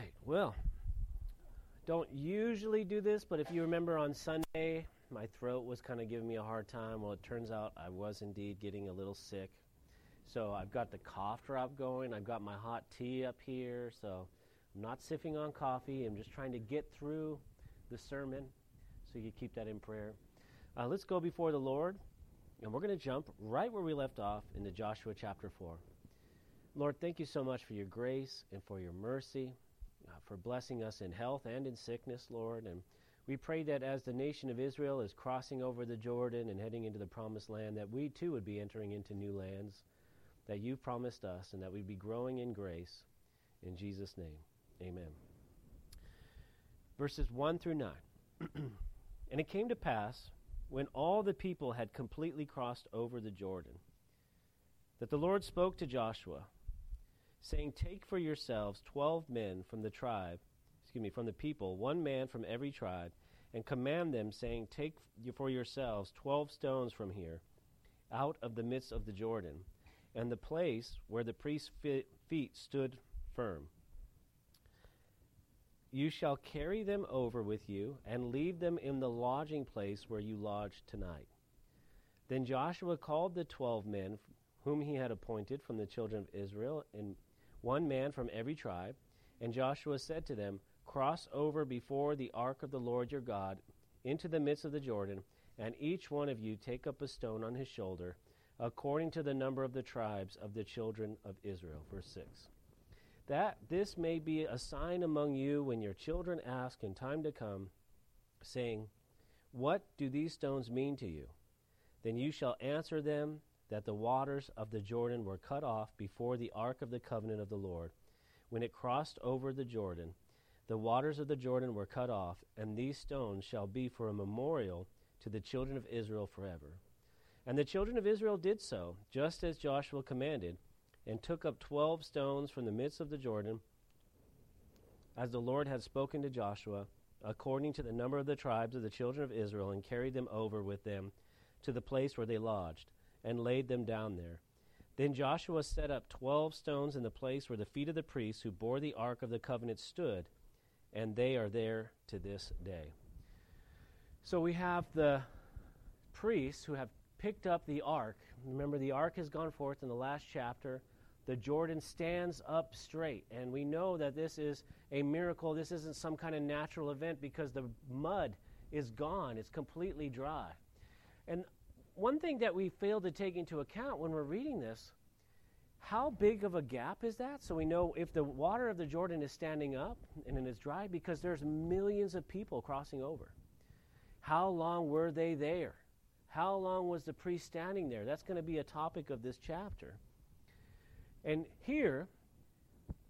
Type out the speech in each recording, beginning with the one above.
right. Well, don't usually do this, but if you remember on Sunday, my throat was kind of giving me a hard time. Well, it turns out I was indeed getting a little sick. So I've got the cough drop going. I've got my hot tea up here. So I'm not sipping on coffee. I'm just trying to get through the sermon. So you keep that in prayer. Uh, let's go before the Lord, and we're going to jump right where we left off into Joshua chapter 4. Lord, thank you so much for your grace and for your mercy, Uh, for blessing us in health and in sickness, Lord. And we pray that as the nation of Israel is crossing over the Jordan and heading into the promised land, that we too would be entering into new lands that you've promised us and that we'd be growing in grace. In Jesus' name, amen. Verses 1 through 9. and it came to pass, when all the people had completely crossed over the Jordan, that the Lord spoke to Joshua saying, Take for yourselves twelve men from the tribe, excuse me, from the people, one man from every tribe, and command them, saying, Take for yourselves twelve stones from here, out of the midst of the Jordan, and the place where the priest's feet stood firm. You shall carry them over with you, and leave them in the lodging place where you lodge tonight. Then Joshua called the twelve men whom he had appointed from the children of Israel, and one man from every tribe. And Joshua said to them, Cross over before the ark of the Lord your God into the midst of the Jordan, and each one of you take up a stone on his shoulder, according to the number of the tribes of the children of Israel. Verse 6. That this may be a sign among you when your children ask in time to come, saying, What do these stones mean to you? Then you shall answer them that the waters of the Jordan were cut off before the ark of the covenant of the Lord. When it crossed over the Jordan, the waters of the Jordan were cut off, and these stones shall be for a memorial to the children of Israel forever. And the children of Israel did so, just as Joshua commanded, and took up twelve stones from the midst of the Jordan, as the Lord had spoken to Joshua, according to the number of the tribes of the children of Israel, and carried them over with them to the place where they lodged and laid them down there. Then Joshua set up twelve stones in the place where the feet of the priests who bore the ark of the covenant stood, and they are there to this day. So we have the priests who have picked up the ark. Remember, the ark has gone forth in the last chapter. The Jordan stands up straight, and we know that this is a miracle. This isn't some kind of natural event because the mud is gone, it's completely dry. And one thing that we fail to take into account when we're reading this how big of a gap is that? So we know if the water of the Jordan is standing up and it is dry because there's millions of people crossing over. How long were they there? How long was the priest standing there? That's going to be a topic of this chapter. And here,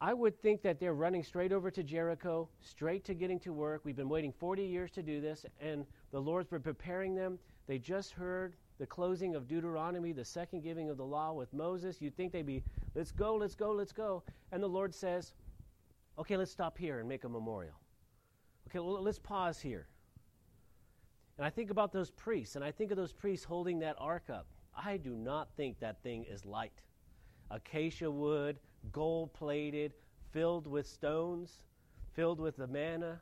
I would think that they're running straight over to Jericho, straight to getting to work. We've been waiting 40 years to do this, and the Lord's been preparing them. They just heard the closing of Deuteronomy, the second giving of the law with Moses, you'd think they'd be, let's go, let's go, let's go. And the Lord says, okay, let's stop here and make a memorial. Okay, well, let's pause here. And I think about those priests, and I think of those priests holding that ark up. I do not think that thing is light. Acacia wood, gold plated, filled with stones, filled with the manna.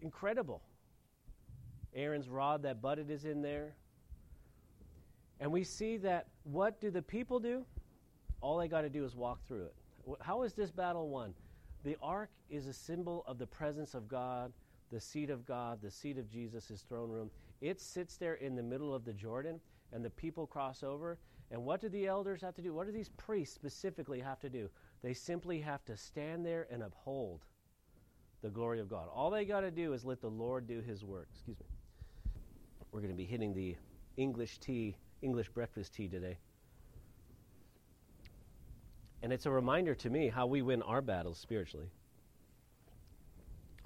Incredible. Aaron's rod that budded is in there. And we see that what do the people do? All they got to do is walk through it. How is this battle won? The ark is a symbol of the presence of God, the seat of God, the seat of Jesus, his throne room. It sits there in the middle of the Jordan, and the people cross over. And what do the elders have to do? What do these priests specifically have to do? They simply have to stand there and uphold the glory of God. All they got to do is let the Lord do his work. Excuse me. We're going to be hitting the English tea English breakfast tea today. And it's a reminder to me how we win our battles spiritually.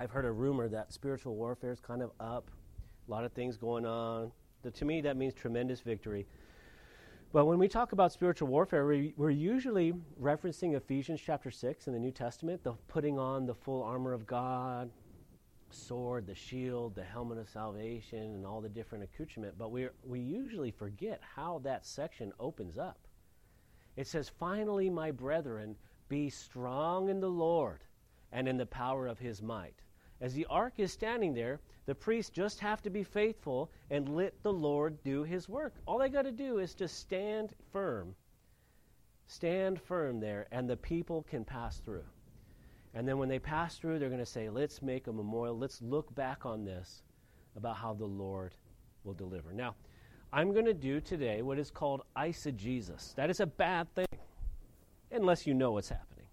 I've heard a rumor that spiritual warfare is kind of up, a lot of things going on. To me, that means tremendous victory. But when we talk about spiritual warfare, we, are usually referencing Ephesians chapter 6 in the New Testament, the putting on the full armor of God, sword, the shield, the helmet of salvation, and all the different accoutrement, but we we usually forget how that section opens up. It says, Finally, my brethren, be strong in the Lord and in the power of his might. As the ark is standing there, the priests just have to be faithful and let the Lord do his work. All they got to do is just stand firm. Stand firm there, and the people can pass through. And then when they pass through, they're going to say, Let's make a memorial. Let's look back on this about how the Lord will deliver. Now, I'm going to do today what is called eisegesis. That is a bad thing, unless you know what's happening.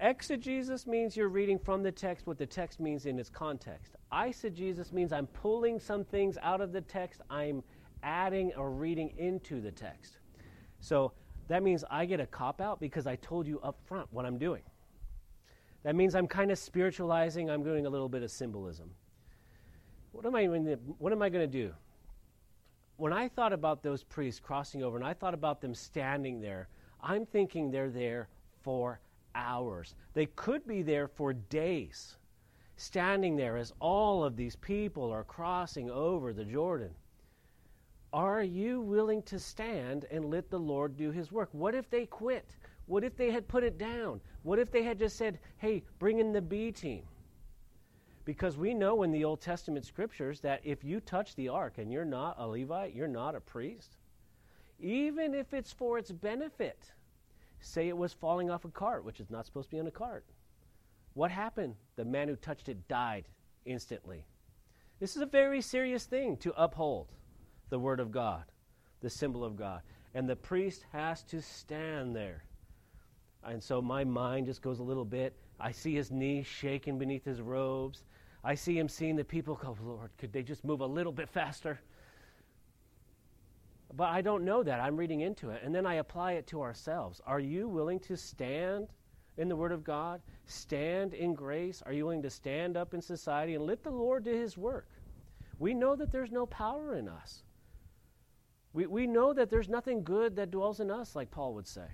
Exegesis means you're reading from the text what the text means in its context. Eisegesis means I'm pulling some things out of the text, I'm adding or reading into the text. So that means I get a cop out because I told you up front what I'm doing. That means I'm kind of spiritualizing, I'm doing a little bit of symbolism. What am I, what am I going to do? When I thought about those priests crossing over and I thought about them standing there, I'm thinking they're there for hours. They could be there for days, standing there as all of these people are crossing over the Jordan. Are you willing to stand and let the Lord do his work? What if they quit? What if they had put it down? What if they had just said, hey, bring in the B team? Because we know in the Old Testament scriptures that if you touch the ark and you're not a Levite, you're not a priest, even if it's for its benefit, Say it was falling off a cart, which is not supposed to be on a cart. What happened? The man who touched it died instantly. This is a very serious thing to uphold the Word of God, the symbol of God. And the priest has to stand there. And so my mind just goes a little bit. I see his knees shaking beneath his robes. I see him seeing the people go, Lord, could they just move a little bit faster? But I don't know that. I'm reading into it. And then I apply it to ourselves. Are you willing to stand in the Word of God? Stand in grace? Are you willing to stand up in society and let the Lord do His work? We know that there's no power in us. We, we know that there's nothing good that dwells in us, like Paul would say.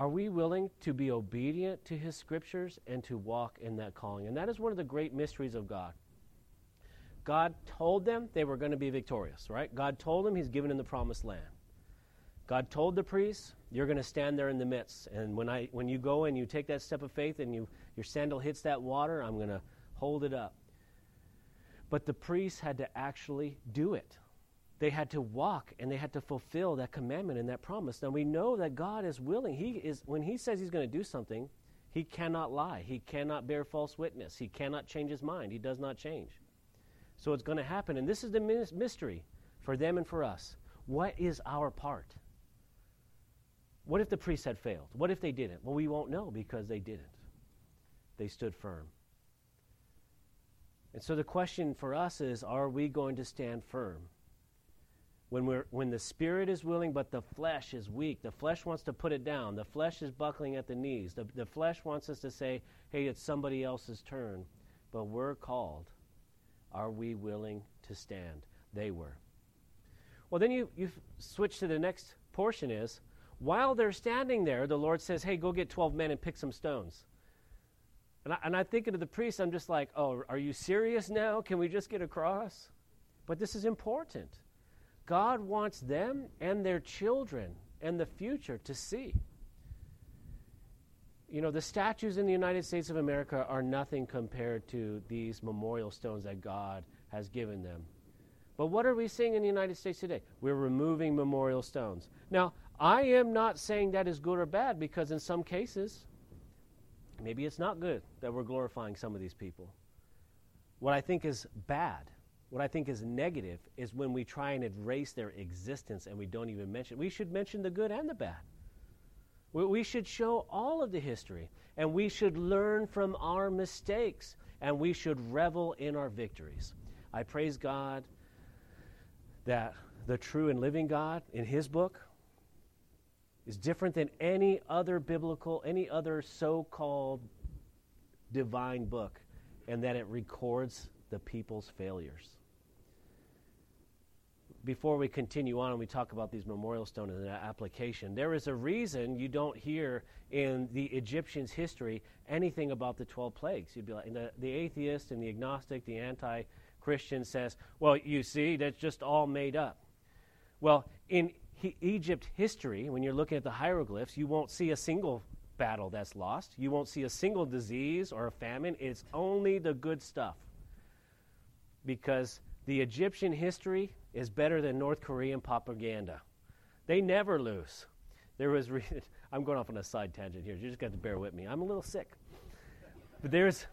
Are we willing to be obedient to His scriptures and to walk in that calling? And that is one of the great mysteries of God. God told them they were going to be victorious, right? God told them He's given them the promised land. God told the priests, You're going to stand there in the midst. And when, I, when you go and you take that step of faith and you, your sandal hits that water, I'm going to hold it up. But the priests had to actually do it. They had to walk and they had to fulfill that commandment and that promise. Now we know that God is willing. He is when He says He's going to do something, He cannot lie. He cannot bear false witness. He cannot change His mind. He does not change. So it's going to happen. And this is the mystery for them and for us. What is our part? What if the priests had failed? What if they didn't? Well, we won't know because they didn't. They stood firm. And so the question for us is are we going to stand firm? When, we're, when the spirit is willing, but the flesh is weak. The flesh wants to put it down. The flesh is buckling at the knees. The, the flesh wants us to say, hey, it's somebody else's turn. But we're called are we willing to stand? They were. Well, then you, you switch to the next portion is while they're standing there, the Lord says, Hey, go get 12 men and pick some stones. And, I, and I'm the priest, I'm just like, Oh, are you serious now? Can we just get across? But this is important. God wants them and their children and the future to see you know, the statues in the United States of America are nothing compared to these memorial stones that God has given them. But what are we seeing in the United States today? We're removing memorial stones. Now, I am not saying that is good or bad because in some cases, maybe it's not good that we're glorifying some of these people. What I think is bad, what I think is negative, is when we try and erase their existence and we don't even mention. We should mention the good and the bad. We should show all of the history, and we should learn from our mistakes, and we should revel in our victories. I praise God that the true and living God in His book is different than any other biblical, any other so called divine book, and that it records the people's failures before we continue on and we talk about these memorial stones and their application, there is a reason you don't hear in the Egyptians' history anything about the 12 plagues. You'd be like, the, the atheist and the agnostic, the anti Christian says, well, you see, that's just all made up. Well, in he, Egypt history, when you're looking at the hieroglyphs, you won't see a single battle that's lost. You won't see a single disease or a famine. It's only the good stuff. Because the Egyptian history is better than North Korean propaganda. They never lose. There was, re- I'm going off on a side tangent here. You just got to bear with me. I'm a little sick. But there's,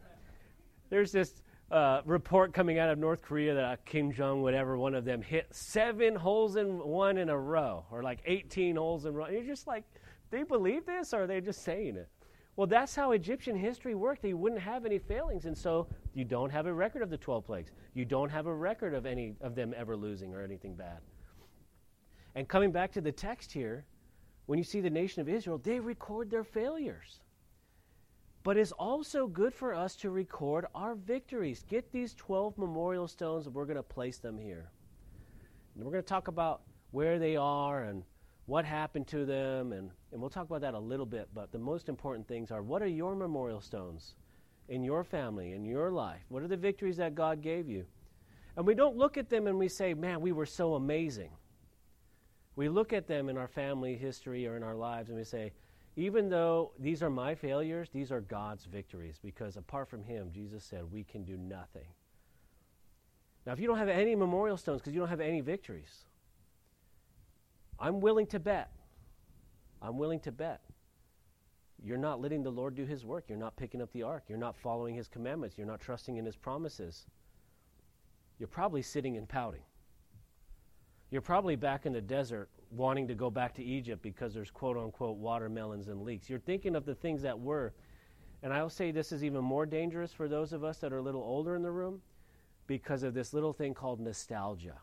there's this uh, report coming out of North Korea that uh, Kim Jong, whatever, one of them hit seven holes in one in a row, or like 18 holes in a row. You're just like, they believe this, or are they just saying it? Well, that's how Egyptian history worked. They wouldn't have any failings, and so you don't have a record of the 12 plagues. You don't have a record of any of them ever losing or anything bad. And coming back to the text here, when you see the nation of Israel, they record their failures. But it's also good for us to record our victories. Get these 12 memorial stones, and we're going to place them here. And we're going to talk about where they are and what happened to them, and, and we'll talk about that a little bit. But the most important things are what are your memorial stones in your family, in your life? What are the victories that God gave you? And we don't look at them and we say, man, we were so amazing. We look at them in our family history or in our lives and we say, even though these are my failures, these are God's victories because apart from Him, Jesus said, we can do nothing. Now, if you don't have any memorial stones because you don't have any victories, I'm willing to bet. I'm willing to bet. You're not letting the Lord do His work. You're not picking up the ark. You're not following His commandments. You're not trusting in His promises. You're probably sitting and pouting. You're probably back in the desert wanting to go back to Egypt because there's quote unquote watermelons and leeks. You're thinking of the things that were. And I'll say this is even more dangerous for those of us that are a little older in the room because of this little thing called nostalgia.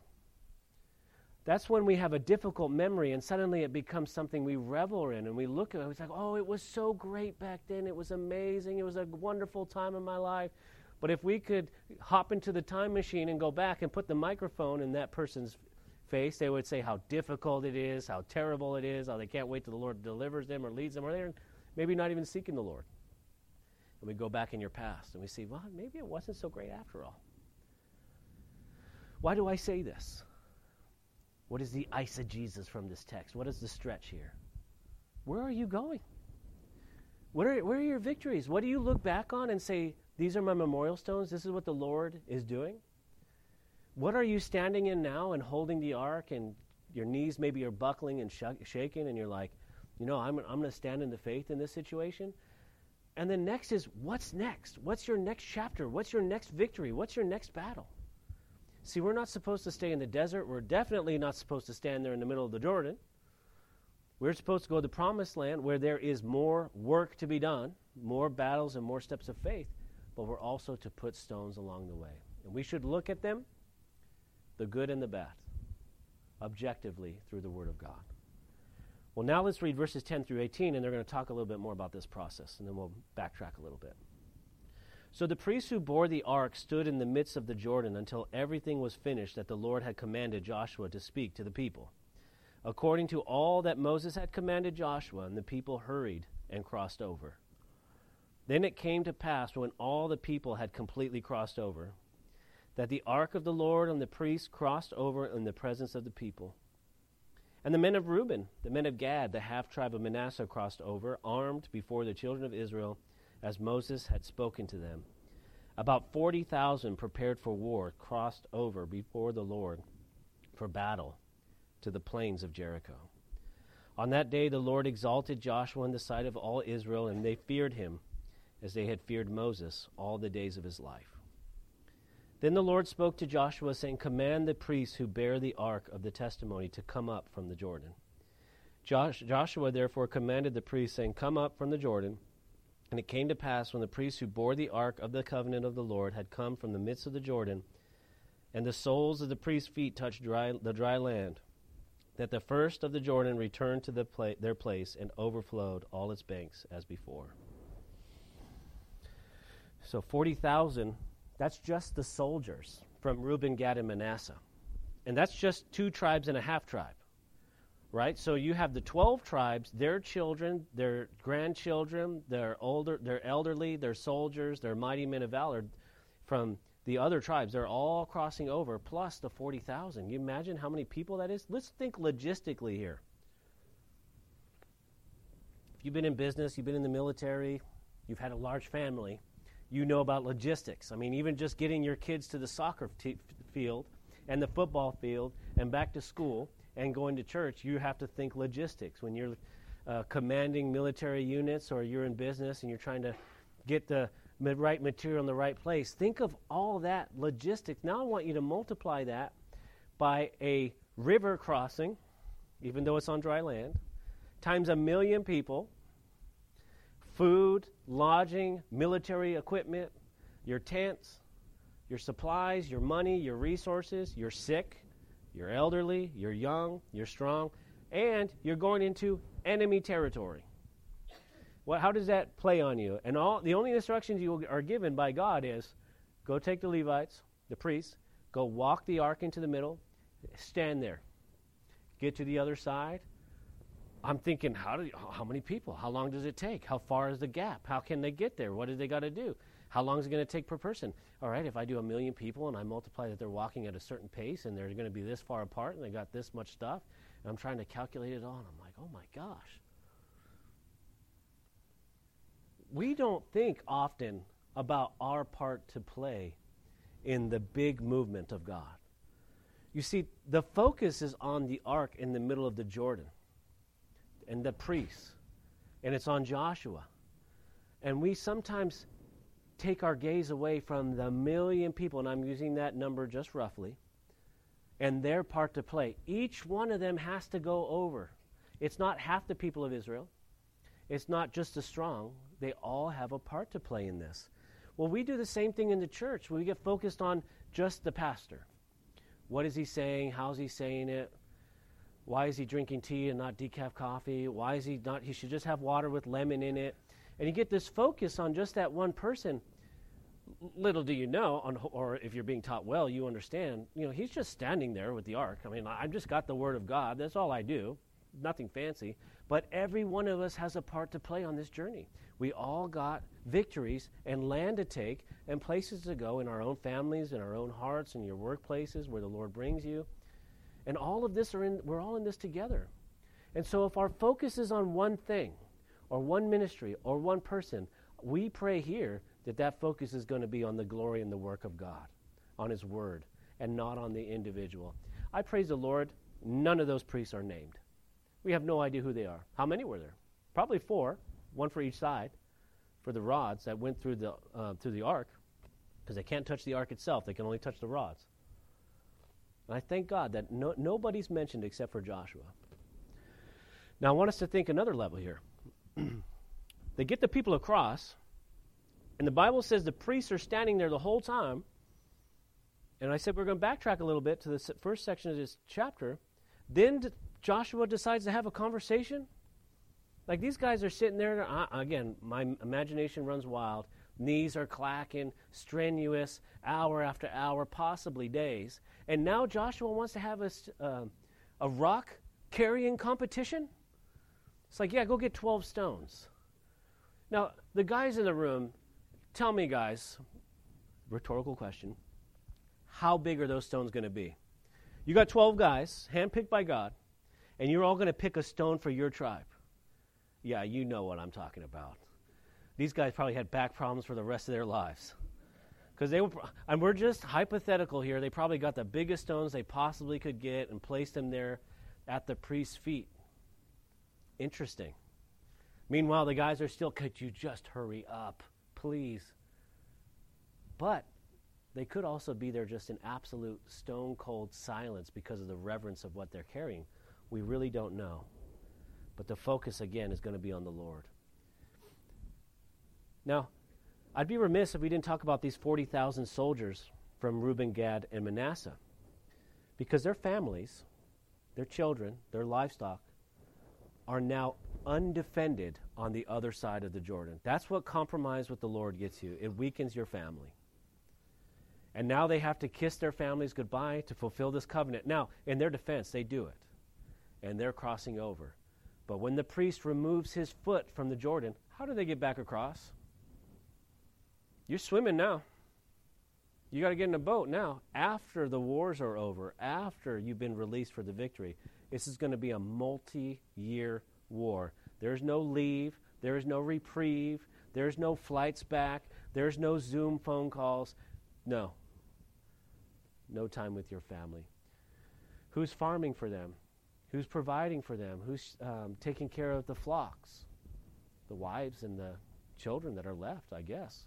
That's when we have a difficult memory and suddenly it becomes something we revel in and we look at it. It's like, oh, it was so great back then. It was amazing. It was a wonderful time in my life. But if we could hop into the time machine and go back and put the microphone in that person's face, they would say how difficult it is, how terrible it is, how they can't wait till the Lord delivers them or leads them, or they're maybe not even seeking the Lord. And we go back in your past and we see, well, maybe it wasn't so great after all. Why do I say this? What is the eisegesis from this text? What is the stretch here? Where are you going? What are, where are your victories? What do you look back on and say, these are my memorial stones? This is what the Lord is doing? What are you standing in now and holding the ark and your knees maybe are buckling and sh- shaking and you're like, you know, I'm, I'm going to stand in the faith in this situation? And then next is, what's next? What's your next chapter? What's your next victory? What's your next battle? See, we're not supposed to stay in the desert. We're definitely not supposed to stand there in the middle of the Jordan. We're supposed to go to the promised land where there is more work to be done, more battles and more steps of faith, but we're also to put stones along the way. And we should look at them, the good and the bad, objectively through the Word of God. Well, now let's read verses 10 through 18, and they're going to talk a little bit more about this process, and then we'll backtrack a little bit. So the priests who bore the ark stood in the midst of the Jordan until everything was finished that the Lord had commanded Joshua to speak to the people. According to all that Moses had commanded Joshua, and the people hurried and crossed over. Then it came to pass when all the people had completely crossed over, that the ark of the Lord and the priests crossed over in the presence of the people. And the men of Reuben, the men of Gad, the half tribe of Manasseh crossed over, armed before the children of Israel as Moses had spoken to them. About 40,000 prepared for war crossed over before the Lord for battle to the plains of Jericho. On that day the Lord exalted Joshua in the sight of all Israel, and they feared him as they had feared Moses all the days of his life. Then the Lord spoke to Joshua, saying, Command the priests who bear the ark of the testimony to come up from the Jordan. Josh, Joshua therefore commanded the priests, saying, Come up from the Jordan. And it came to pass when the priests who bore the ark of the covenant of the Lord had come from the midst of the Jordan, and the soles of the priests' feet touched dry, the dry land, that the first of the Jordan returned to the pla- their place and overflowed all its banks as before. So 40,000, that's just the soldiers from Reuben, Gad, and Manasseh. And that's just two tribes and a half tribe right? So you have the 12 tribes, their children, their grandchildren, their older, their elderly, their soldiers, their mighty men of valor from the other tribes. They're all crossing over, plus the 40,000. You imagine how many people that is? Let's think logistically here. If you've been in business, you've been in the military, you've had a large family, you know about logistics. I mean, even just getting your kids to the soccer t- field and the football field and back to school and going to church, you have to think logistics. When you're uh, commanding military units or you're in business and you're trying to get the right material in the right place, think of all that logistics. Now I want you to multiply that by a river crossing, even though it's on dry land, times a million people, food, lodging, military equipment, your tents, your supplies, your money, your resources, you're sick, you're elderly, you're young, you're strong, and you're going into enemy territory. Well, how does that play on you? And all the only instructions you are given by God is go take the Levites, the priests, go walk the ark into the middle, stand there. Get to the other side. I'm thinking, how do you, how many people? How long does it take? How far is the gap? How can they get there? What do they got to do? How long is it going to take per person? All right, if I do a million people and I multiply that they're walking at a certain pace and they're going to be this far apart and they got this much stuff, and I'm trying to calculate it all, and I'm like, oh my gosh. We don't think often about our part to play in the big movement of God. You see, the focus is on the ark in the middle of the Jordan and the priests, and it's on Joshua. And we sometimes take our gaze away from the million people, and I'm using that number just roughly, and their part to play. Each one of them has to go over. It's not half the people of Israel, it's not just the strong. They all have a part to play in this. Well, we do the same thing in the church. We get focused on just the pastor. What is he saying? How's he saying it? Why is he drinking tea and not decaf coffee? Why is he not? He should just have water with lemon in it. And you get this focus on just that one person. Little do you know, on, or if you're being taught well, you understand. You know, he's just standing there with the ark. I mean, I've just got the word of God. That's all I do. Nothing fancy. But every one of us has a part to play on this journey. We all got victories and land to take and places to go in our own families, in our own hearts, in your workplaces where the Lord brings you. And all of this are in, we're all in this together. And so if our focus is on one thing, or one ministry, or one person, we pray here that that focus is going to be on the glory and the work of God, on His Word, and not on the individual. I praise the Lord, none of those priests are named. We have no idea who they are. How many were there? Probably four, one for each side, for the rods that went through the, uh, through the ark, because they can't touch the ark itself, they can only touch the rods. And I thank God that no, nobody's mentioned except for Joshua. Now, I want us to think another level here. They get the people across, and the Bible says the priests are standing there the whole time. And I said we're going to backtrack a little bit to the first section of this chapter. Then Joshua decides to have a conversation. Like these guys are sitting there. Uh, again, my imagination runs wild. Knees are clacking, strenuous, hour after hour, possibly days. And now Joshua wants to have a, uh, a rock carrying competition? It's like, yeah, go get 12 stones. Now, the guys in the room, tell me, guys, rhetorical question, how big are those stones going to be? You got 12 guys, handpicked by God, and you're all going to pick a stone for your tribe. Yeah, you know what I'm talking about. These guys probably had back problems for the rest of their lives because they were, and we're just hypothetical here. They probably got the biggest stones they possibly could get and placed them there at the priest's feet. Interesting. Meanwhile, the guys are still, could you just hurry up, please? But they could also be there just in absolute stone cold silence because of the reverence of what they're carrying. We really don't know. But the focus, again, is going to be on the Lord. Now, I'd be remiss if we didn't talk about these 40,000 soldiers from Reuben, Gad, and Manasseh. Because their families, their children, their livestock are now undefended on the other side of the Jordan. That's what compromise with the Lord gets you. It weakens your family. And now they have to kiss their families goodbye to fulfill this covenant. Now, in their defense, they do it. And they're crossing over. But when the priest removes his foot from the Jordan, how do they get back across? You're swimming now. You got to get in a boat now. After the wars are over, after you've been released for the victory, this is going to be a multi year war There's no leave. There's no reprieve. There's no flights back. There's no Zoom phone calls. No. No time with your family. Who's farming for them? Who's providing for them? Who's um, taking care of the flocks? The wives and the children that are left, I guess.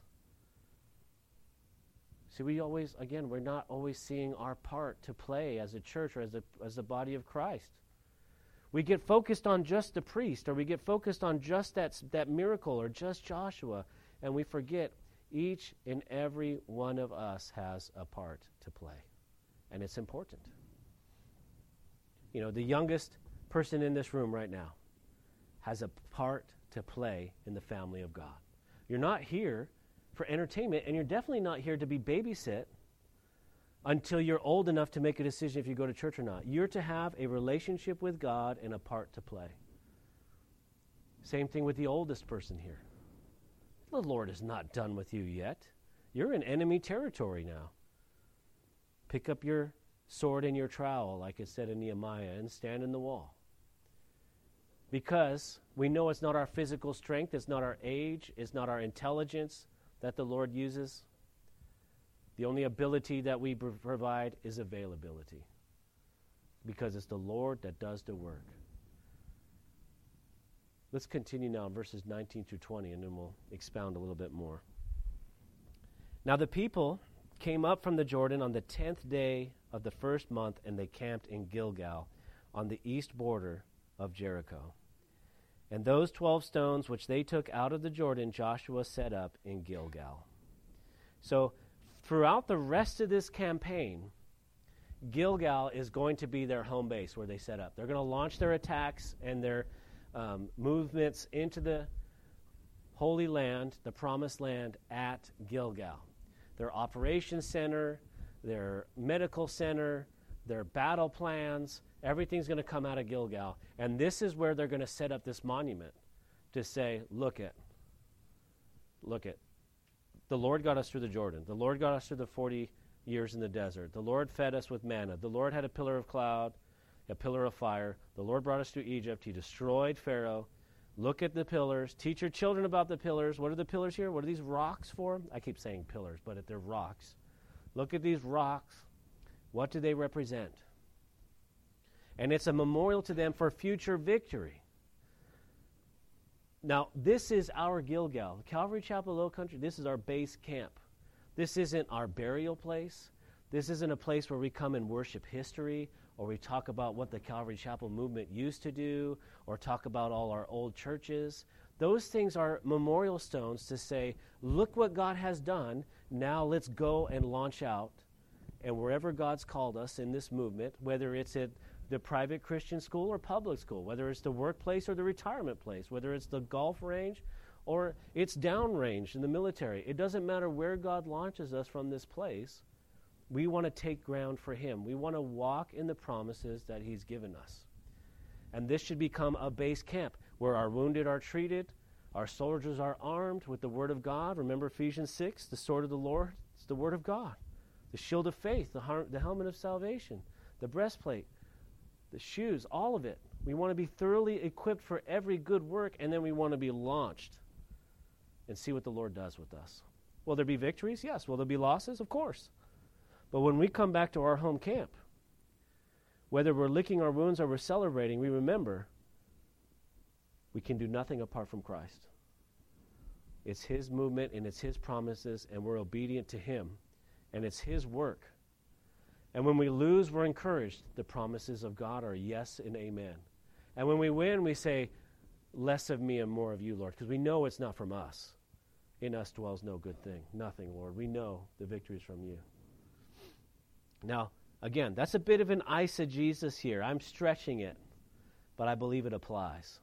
See, we always, again, we're not always seeing our part to play as a church or as a, as a body of Christ. We get focused on just the priest, or we get focused on just that, that miracle, or just Joshua, and we forget each and every one of us has a part to play. And it's important. You know, the youngest person in this room right now has a part to play in the family of God. You're not here for entertainment, and you're definitely not here to be babysit until you're old enough to make a decision if you go to church or not. You're to have a relationship with God and a part to play. Same thing with the oldest person here. The Lord is not done with you yet. You're in enemy territory now. Pick up your sword and your trowel, like it said in Nehemiah, and stand in the wall. Because we know it's not our physical strength, it's not our age, it's not our intelligence that the Lord uses. The only ability that we provide is availability. Because it's the Lord that does the work. Let's continue now in verses 19 through 20, and then we'll expound a little bit more. Now the people came up from the Jordan on the tenth day of the first month, and they camped in Gilgal on the east border of Jericho. And those twelve stones which they took out of the Jordan, Joshua set up in Gilgal. So, throughout the rest of this campaign, Gilgal is going to be their home base where they set up. They're going to launch their attacks and their um, movements into the Holy Land, the Promised Land, at Gilgal. Their operations center, their medical center, their battle plans, everything's going to come out of Gilgal. And this is where they're going to set up this monument to say, look at, look at. The Lord got us through the Jordan. The Lord got us through the 40 years in the desert. The Lord fed us with manna. The Lord had a pillar of cloud, a pillar of fire. The Lord brought us through Egypt. He destroyed Pharaoh. Look at the pillars. Teach your children about the pillars. What are the pillars here? What are these rocks for? I keep saying pillars, but they're rocks. Look at these rocks. What do they represent? And it's a memorial to them for future victory. Now, this is our Gilgal. Calvary Chapel Low Country, this is our base camp. This isn't our burial place. This isn't a place where we come and worship history or we talk about what the Calvary Chapel movement used to do or talk about all our old churches. Those things are memorial stones to say, look what God has done. Now let's go and launch out. And wherever God's called us in this movement, whether it's at the private Christian school or public school, whether it's the workplace or the retirement place, whether it's the golf range or it's downrange in the military. It doesn't matter where God launches us from this place. We want to take ground for Him. We want to walk in the promises that He's given us. And this should become a base camp where our wounded are treated, our soldiers are armed with the Word of God. Remember Ephesians 6, the sword of the Lord? It's the Word of God. The shield of faith, the, har- the helmet of salvation, the breastplate, the shoes, all of it. We want to be thoroughly equipped for every good work, and then we want to be launched and see what the Lord does with us. Will there be victories? Yes. Will there be losses? Of course. But when we come back to our home camp, whether we're licking our wounds or we're celebrating, we remember we can do nothing apart from Christ. It's His movement and it's His promises, and we're obedient to Him, and it's His work. And when we lose, we're encouraged. The promises of God are yes and amen. And when we win, we say, Less of me and more of you, Lord, because we know it's not from us. In us dwells no good thing. Nothing, Lord. We know the victory is from you. Now, again, that's a bit of an eisegesis here. I'm stretching it, but I believe it applies.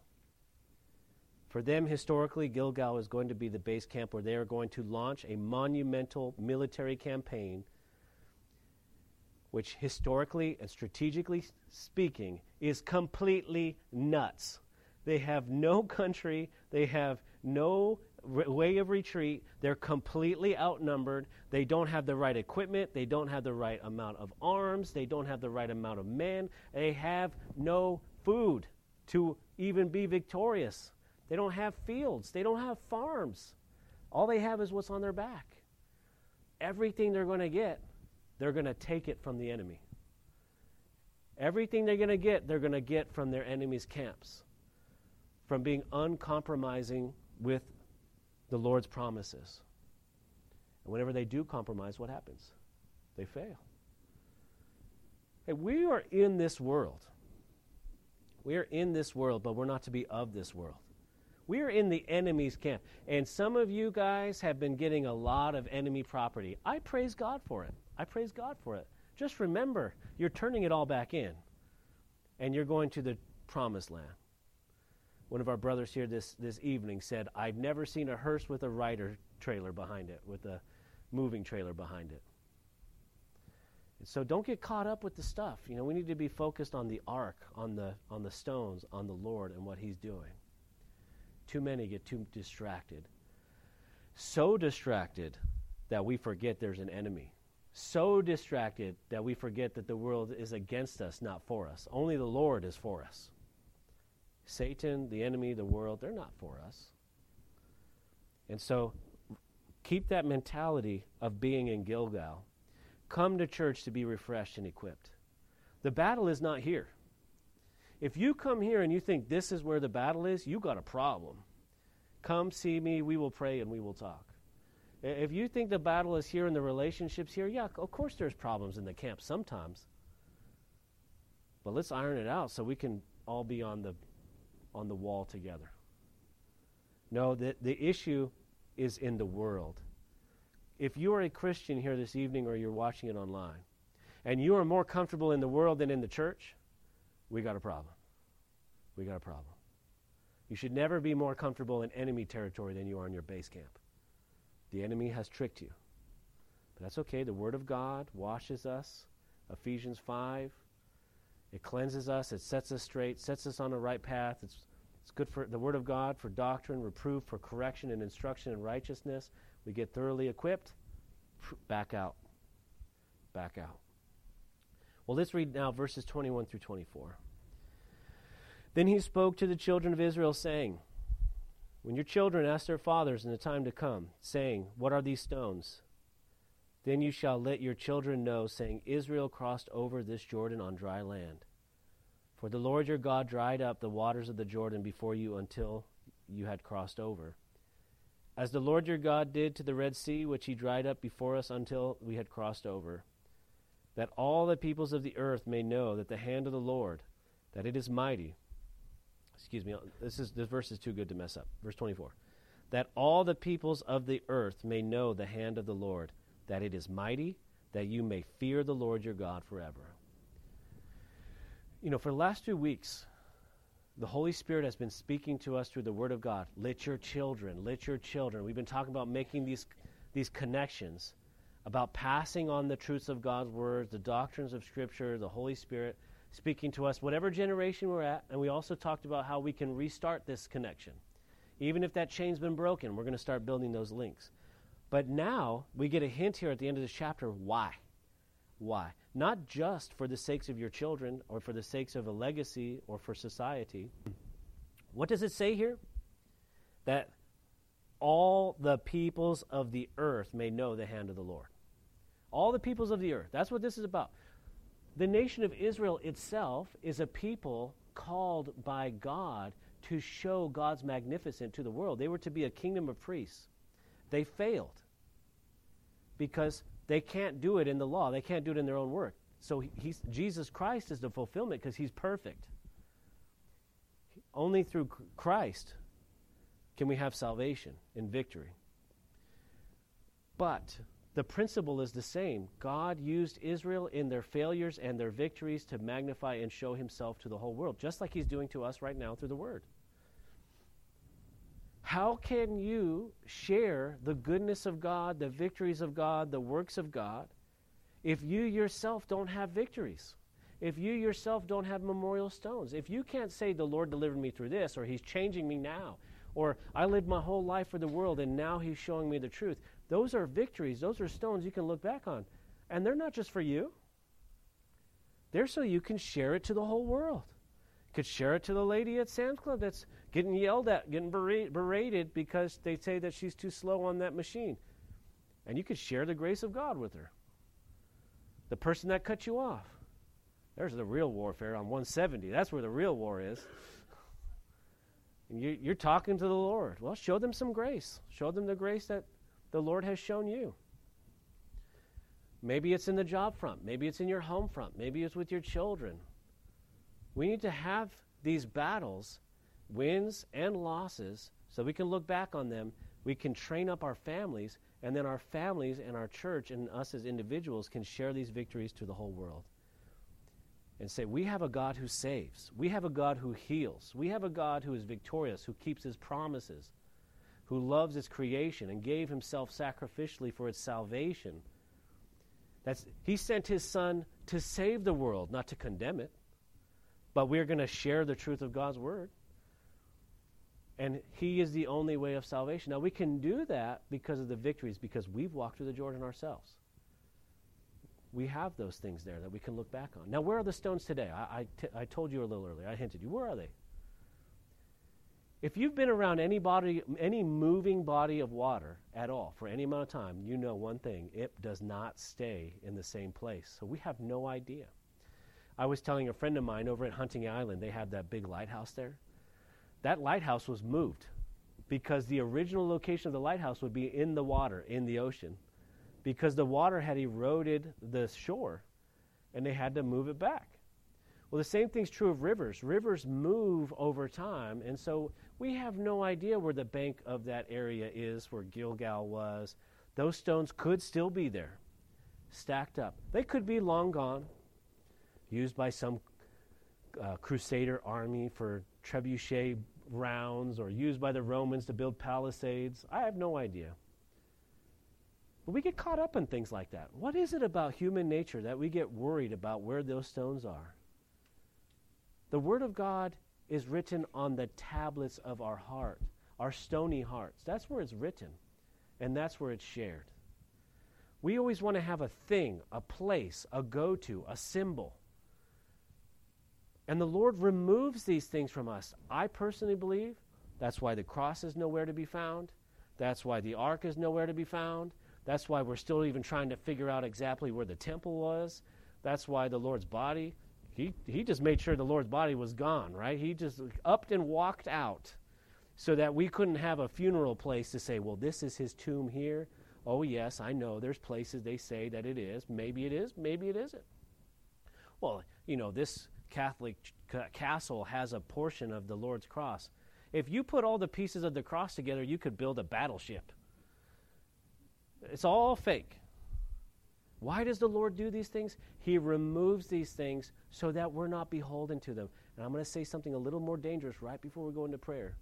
For them, historically, Gilgal is going to be the base camp where they are going to launch a monumental military campaign which historically and strategically speaking is completely nuts. They have no country, they have no re- way of retreat, they're completely outnumbered, they don't have the right equipment, they don't have the right amount of arms, they don't have the right amount of men, they have no food to even be victorious. They don't have fields. They don't have farms. All they have is what's on their back. Everything they're going to get, they're going to take it from the enemy. Everything they're going to get, they're going to get from their enemy's camps, from being uncompromising with the Lord's promises. And whenever they do compromise, what happens? They fail. Hey, we are in this world. We are in this world, but we're not to be of this world. We are in the enemy's camp. And some of you guys have been getting a lot of enemy property. I praise God for it. I praise God for it. Just remember, you're turning it all back in, and you're going to the promised land. One of our brothers here this, this evening said, I've never seen a hearse with a rider trailer behind it, with a moving trailer behind it. And so don't get caught up with the stuff. You know, we need to be focused on the ark, on the, on the stones, on the Lord and what He's doing. Too many get too distracted. So distracted that we forget there's an enemy. So distracted that we forget that the world is against us, not for us. Only the Lord is for us. Satan, the enemy, the world, they're not for us. And so keep that mentality of being in Gilgal. Come to church to be refreshed and equipped. The battle is not here. If you come here and you think this is where the battle is, you got a problem. Come see me, we will pray and we will talk. If you think the battle is here and the relationships here, yeah, of course there's problems in the camp sometimes. But let's iron it out so we can all be on the on the wall together. No, the, the issue is in the world. If you are a Christian here this evening or you're watching it online, and you are more comfortable in the world than in the church, we got a problem. We got a problem. You should never be more comfortable in enemy territory than you are in your base camp. The enemy has tricked you. But that's okay. The Word of God washes us. Ephesians 5. It cleanses us. It sets us straight, sets us on the right path. It's, it's good for the Word of God for doctrine, reproof, for correction and instruction in righteousness. We get thoroughly equipped. Back out. Back out. Well, let's read now verses 21 through 24. Then he spoke to the children of Israel, saying, When your children ask their fathers in the time to come, saying, What are these stones? Then you shall let your children know, saying, Israel crossed over this Jordan on dry land. For the Lord your God dried up the waters of the Jordan before you until you had crossed over. As the Lord your God did to the Red Sea, which he dried up before us until we had crossed over that all the peoples of the earth may know that the hand of the Lord, that it is mighty. Excuse me, this is this verse is too good to mess up. Verse 24. That all the peoples of the earth may know the hand of the Lord, that it is mighty, that you may fear the Lord your God forever. You know, for the last two weeks, the Holy Spirit has been speaking to us through the Word of God. Let your children, let your children. We've been talking about making these, these connections about passing on the truths of God's Word, the doctrines of Scripture, the Holy Spirit speaking to us, whatever generation we're at. And we also talked about how we can restart this connection. Even if that chain's been broken, we're going to start building those links. But now we get a hint here at the end of this chapter why. Why? Not just for the sakes of your children or for the sakes of a legacy or for society. What does it say here? That all the peoples of the earth may know the hand of the Lord all the peoples of the earth. That's what this is about. The nation of Israel itself is a people called by God to show God's magnificence to the world. They were to be a kingdom of priests. They failed because they can't do it in the law, they can't do it in their own work. So Jesus Christ is the fulfillment because he's perfect. Only through Christ can we have salvation and victory. But the principle is the same. God used Israel in their failures and their victories to magnify and show himself to the whole world, just like he's doing to us right now through the Word. How can you share the goodness of God, the victories of God, the works of God, if you yourself don't have victories? If you yourself don't have memorial stones? If you can't say, The Lord delivered me through this, or He's changing me now, or I lived my whole life for the world and now He's showing me the truth, those are victories. Those are stones you can look back on. And they're not just for you, they're so you can share it to the whole world. You could share it to the lady at Sam's Club that's getting yelled at, getting berated because they say that she's too slow on that machine. And you could share the grace of God with her. The person that cut you off. There's the real warfare on 170. That's where the real war is. And you, you're talking to the Lord. Well, show them some grace. Show them the grace that the Lord has shown you. Maybe it's in the job front. Maybe it's in your home front. Maybe it's with your children. We need to have these battles, wins and losses, so we can look back on them. We can train up our families, and then our families and our church and us as individuals can share these victories to the whole world. And say, We have a God who saves. We have a God who heals. We have a God who is victorious, who keeps his promises, who loves his creation and gave himself sacrificially for its salvation. That's, he sent his son to save the world, not to condemn it. But we're going to share the truth of God's word. And he is the only way of salvation. Now, we can do that because of the victories, because we've walked through the Jordan ourselves. We have those things there that we can look back on. Now, where are the stones today? I, I, t- I told you a little earlier. I hinted you. Where are they? If you've been around any body, any moving body of water at all for any amount of time, you know one thing: it does not stay in the same place. So we have no idea. I was telling a friend of mine over at Hunting Island, they have that big lighthouse there. That lighthouse was moved because the original location of the lighthouse would be in the water, in the ocean, because the water had eroded the shore and they had to move it back. Well, the same thing's true of rivers. Rivers move over time, and so we have no idea where the bank of that area is, where Gilgal was. Those stones could still be there, stacked up. They could be long gone, used by some uh, crusader army for trebuchet rounds, or used by the Romans to build palisades. I have no idea. But we get caught up in things like that. What is it about human nature that we get worried about where those stones are? The Word of God is written on the tablets of our heart, our stony hearts. That's where it's written, and that's where it's shared. We always want to have a thing, a place, a go to, a symbol. And the Lord removes these things from us. I personally believe that's why the cross is nowhere to be found. That's why the ark is nowhere to be found. That's why we're still even trying to figure out exactly where the temple was. That's why the Lord's body he, he just made sure the Lord's body was gone, right? He just upped and walked out so that we couldn't have a funeral place to say, well, this is his tomb here. Oh, yes, I know there's places they say that it is. Maybe it is, maybe it isn't. Well, you know, this Catholic castle has a portion of the Lord's cross. If you put all the pieces of the cross together, you could build a battleship. It's all fake. Why does the Lord do these things? He removes these things so that we're not beholden to them. And I'm going to say something a little more dangerous right before we go into prayer.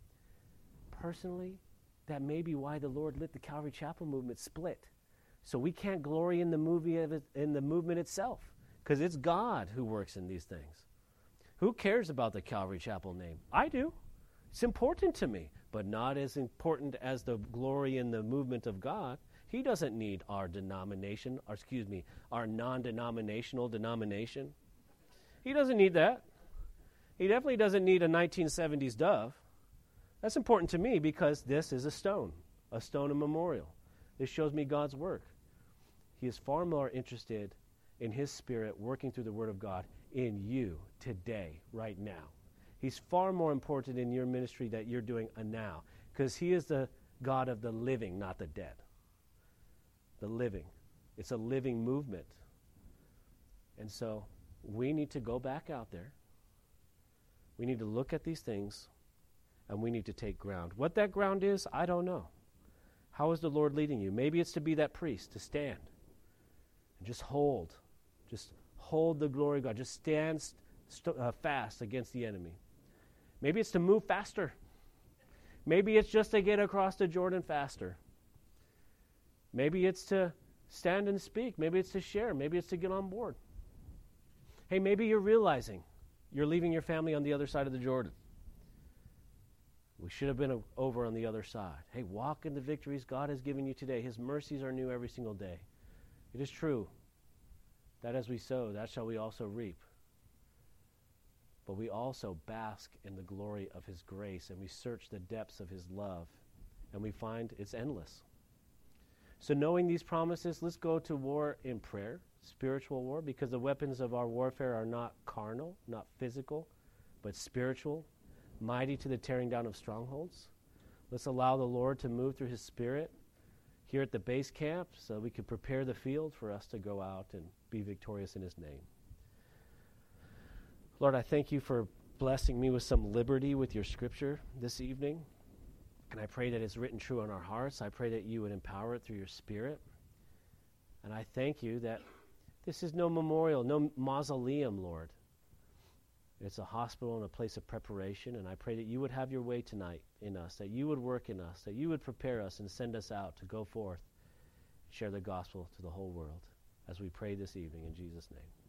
Personally, that may be why the Lord let the Calvary Chapel movement split. So we can't glory in the movie it, in the movement itself because it's God who works in these things. Who cares about the Calvary Chapel name? I do. It's important to me, but not as important as the glory in the movement of God. He doesn't need our denomination, or excuse me, our non denominational denomination. He doesn't need that. He definitely doesn't need a 1970s dove. That's important to me because this is a stone, a stone of memorial. This shows me God's work. He is far more interested in His Spirit working through the Word of God in you today, right now. He's far more important in your ministry that you're doing a now because He is the God of the living, not the dead the living. It's a living movement. And so we need to go back out there. We need to look at these things and we need to take ground. What that ground is, I don't know. How is the Lord leading you? Maybe it's to be that priest, to stand and just hold. Just hold the glory of God. Just stand st- uh, fast against the enemy. Maybe it's to move faster. Maybe it's just to get across the Jordan faster. Maybe it's to stand and speak. Maybe it's to share. Maybe it's to get on board. Hey, maybe you're realizing you're leaving your family on the other side of the Jordan. We should have been over on the other side. Hey, walk in the victories God has given you today. His mercies are new every single day. It is true that as we sow, that shall we also reap. But we also bask in the glory of His grace and we search the depths of His love and we find it's endless. So, knowing these promises, let's go to war in prayer, spiritual war, because the weapons of our warfare are not carnal, not physical, but spiritual, mighty to the tearing down of strongholds. Let's allow the Lord to move through His Spirit here at the base camp so we can prepare the field for us to go out and be victorious in His name. Lord, I thank you for blessing me with some liberty with your scripture this evening. And I pray that it's written true on our hearts. I pray that you would empower it through your Spirit. And I thank you that this is no memorial, no mausoleum, Lord. It's a hospital and a place of preparation. And I pray that you would have your way tonight in us, that you would work in us, that you would prepare us and send us out to go forth, share the gospel to the whole world. As we pray this evening in Jesus' name.